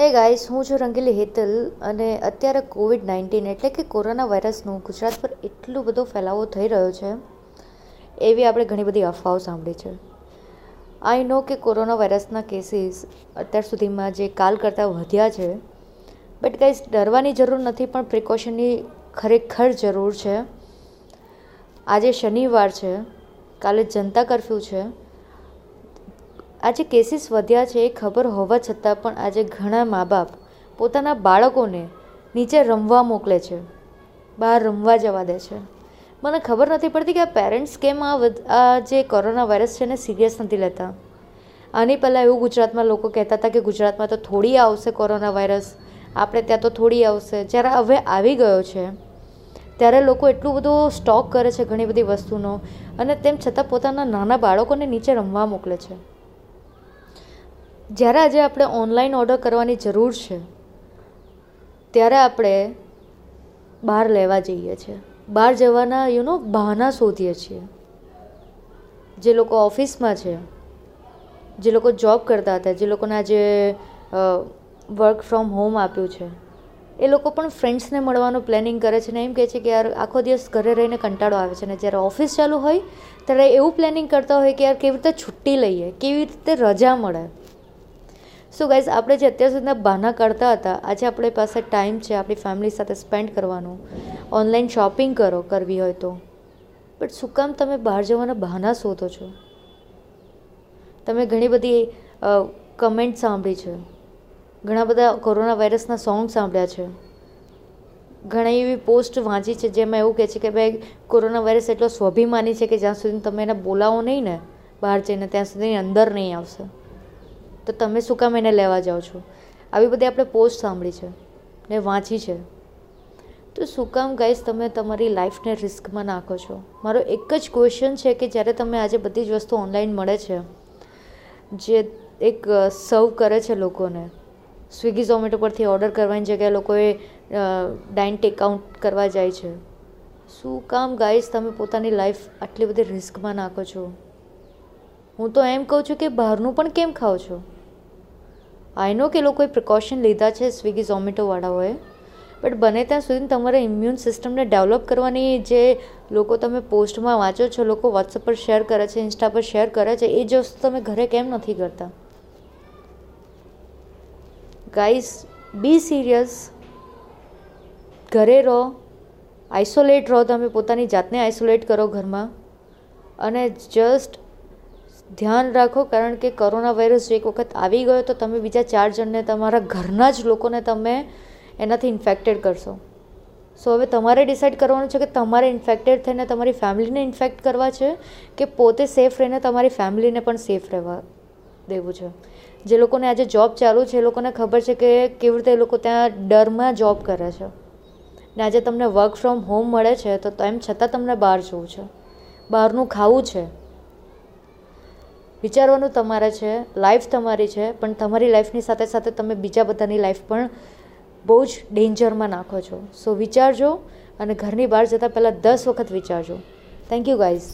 હે ગાઈસ હું છું રંગીલી હેતલ અને અત્યારે કોવિડ નાઇન્ટીન એટલે કે કોરોના વાયરસનું ગુજરાત પર એટલો બધો ફેલાવો થઈ રહ્યો છે, એવી આપણે ઘણી બધી અફવાઓ સાંભળી છે. આઈ નો કે કોરોના વાયરસના કેસીસ અત્યાર સુધીમાં જે કાલ કરતાં વધ્યા છે બટ ગાઈસ ડરવાની જરૂર નથી, પણ પ્રિકોશનની ખરેખર જરૂર છે. આજે શનિવાર છે, કાલે જનતા કરફ્યુ છે આજે કેસીસ વધ્યા છે એ ખબર હોવા છતાં પણ આજે ઘણા મા બાપ પોતાના બાળકોને નીચે રમવા મોકલે છે. બહાર રમવા જવા દે છે. મને ખબર નથી પડતી કે આ પેરેન્ટ્સ કેમ આ આ જે કોરોના વાયરસ છે એને સિરિયસ નથી લેતા. આની પહેલાં એવું ગુજરાતમાં લોકો કહેતા હતા કે ગુજરાતમાં તો થોડી આવશે કોરોના વાયરસ આપણે ત્યાં તો થોડી આવશે. જ્યારે હવે આવી ગયો છે, ત્યારે લોકો એટલું બધું સ્ટોક કરે છે ઘણી બધી વસ્તુનો અને તેમ છતાં પોતાના નાના બાળકોને નીચે રમવા મોકલે છે. જ્યારે આજે આપણે ઓનલાઈન ઓર્ડર કરવાની જરૂર છે, ત્યારે આપણે બહાર લેવા જઈએ છીએ. બહાર જવાના યુ નો બહાના શોધીએ છીએ. જે લોકો ઓફિસમાં છે, જે લોકો જોબ કરતા હતા, જે લોકોને આજે વર્ક ફ્રોમ હોમ આપ્યું છે, એ લોકો પણ ફ્રેન્ડ્સને મળવાનું પ્લેનિંગ કરે છે ને એમ કહે છે કે યાર, આખો દિવસ ઘરે રહીને કંટાળો આવે છે ને જ્યારે ઓફિસ ચાલુ હોય, ત્યારે એવું પ્લેનિંગ કરતા હોય કે યાર કેવી રીતે છુટ્ટી લઈએ, કેવી રીતે રજા મળે. સો ગાઈઝ આપણે જે અત્યાર સુધીના બહાના કરતા હતા, આજે આપણી પાસે ટાઈમ છે, આપણી ફેમિલી સાથે સ્પેન્ડ કરવાનું. ઓનલાઈન શોપિંગ કરો, કરવી હોય તો. બટ શું કામ તમે બહાર જવાના બહાના શોધો છો? તમે ઘણી બધી કમેન્ટ સાંભળી છે. ઘણા બધા કોરોના વાયરસના સોંગ સાંભળ્યા છે. ઘણી એવી પોસ્ટ વાંચી છે, જેમાં એવું કહે છે કે ભાઈ કોરોના વાયરસ એટલો સ્વાભિમાની છે કે જ્યાં સુધી તમે એને બોલાવો નહીં ને, બહાર જઈને, ત્યાં સુધી અંદર નહીં આવશે. તો તમે શું કામ એને લેવા જાઓ છો? આવી બધી આપણે પોસ્ટ સાંભળી છે ને વાંચી છે. તો શું કામ ગાઈસ તમે તમારી લાઈફને રિસ્કમાં નાખો છો? મારો એક જ ક્વેશ્ચન છે કે જ્યારે તમે આજે બધી જ વસ્તુ ઓનલાઈન મળે છે, જે એક સર્વ કરે છે લોકોને, સ્વિગી ઝોમેટો પરથી ઓર્ડર કરવાની જગ્યાએ લોકોએ ડાઇન ટેકઆઉટ કરવા જાય છે. શું કામ ગાઈસ તમે પોતાની લાઈફ આટલી બધી રિસ્કમાં નાખો છો? હું તો એમ કહું છું કે બહારનું પણ કેમ ખાઓ છો? આઈ નો કે લોકોએ પ્રિકોશન લીધા છે સ્વિગી ઝોમેટોવાળાઓએ બટ બને ત્યાં સુધી તમારે ઇમ્યુન સિસ્ટમને ડેવલપ કરવાની જે લોકો તમે પોસ્ટમાં વાંચો છો, લોકો વોટ્સઅપ પર શેર કરે છે ઇન્સ્ટા પર શેર કરે છે, એ જ વસ્તુ તમે ઘરે કેમ નથી કરતા? ગાઈસ બી સિરિયસ ઘરે રહો. આઇસોલેટ રહો. તમે પોતાની જાતને આઇસોલેટ કરો ઘરમાં. અને જસ્ટ ધ્યાન રાખો, કારણ કે કોરોના વાયરસ એક વખત આવી ગયો તો તમે બીજા ચાર જણને તમારા ઘરના જ લોકોને તમે એનાથી ઇન્ફેક્ટેડ કરશો. સો હવે તમારે ડિસાઇડ કરવાનું છે કે તમારે ઇન્ફેક્ટેડ થઈને તમારી ફેમિલીને ઇન્ફેક્ટ કરવા છે કે પોતે સેફ રહીને તમારી ફેમિલીને પણ સેફ રહેવા દેવું છે. જે લોકોને આજે જોબ ચાલુ છે, એ લોકોને ખબર છે કે કેવી રીતે એ લોકો ત્યાં ડરમાં જોબ કરે છે. ને આજે તમને વર્ક ફ્રોમ હોમ મળે છે, તો એમ છતાં તમને બહાર જવું છે. બહારનું ખાવું છે. વિચારવાનું તમારે છે લાઈફ તમારી છે, પણ તમારી લાઈફની સાથે સાથે તમે બીજા બધાની લાઈફ પણ બહુ જ ડેન્જરમાં નાખો છો. સો વિચારજો અને ઘરની બહાર જતાં પહેલાં દસ વખત વિચારજો. Thank you guys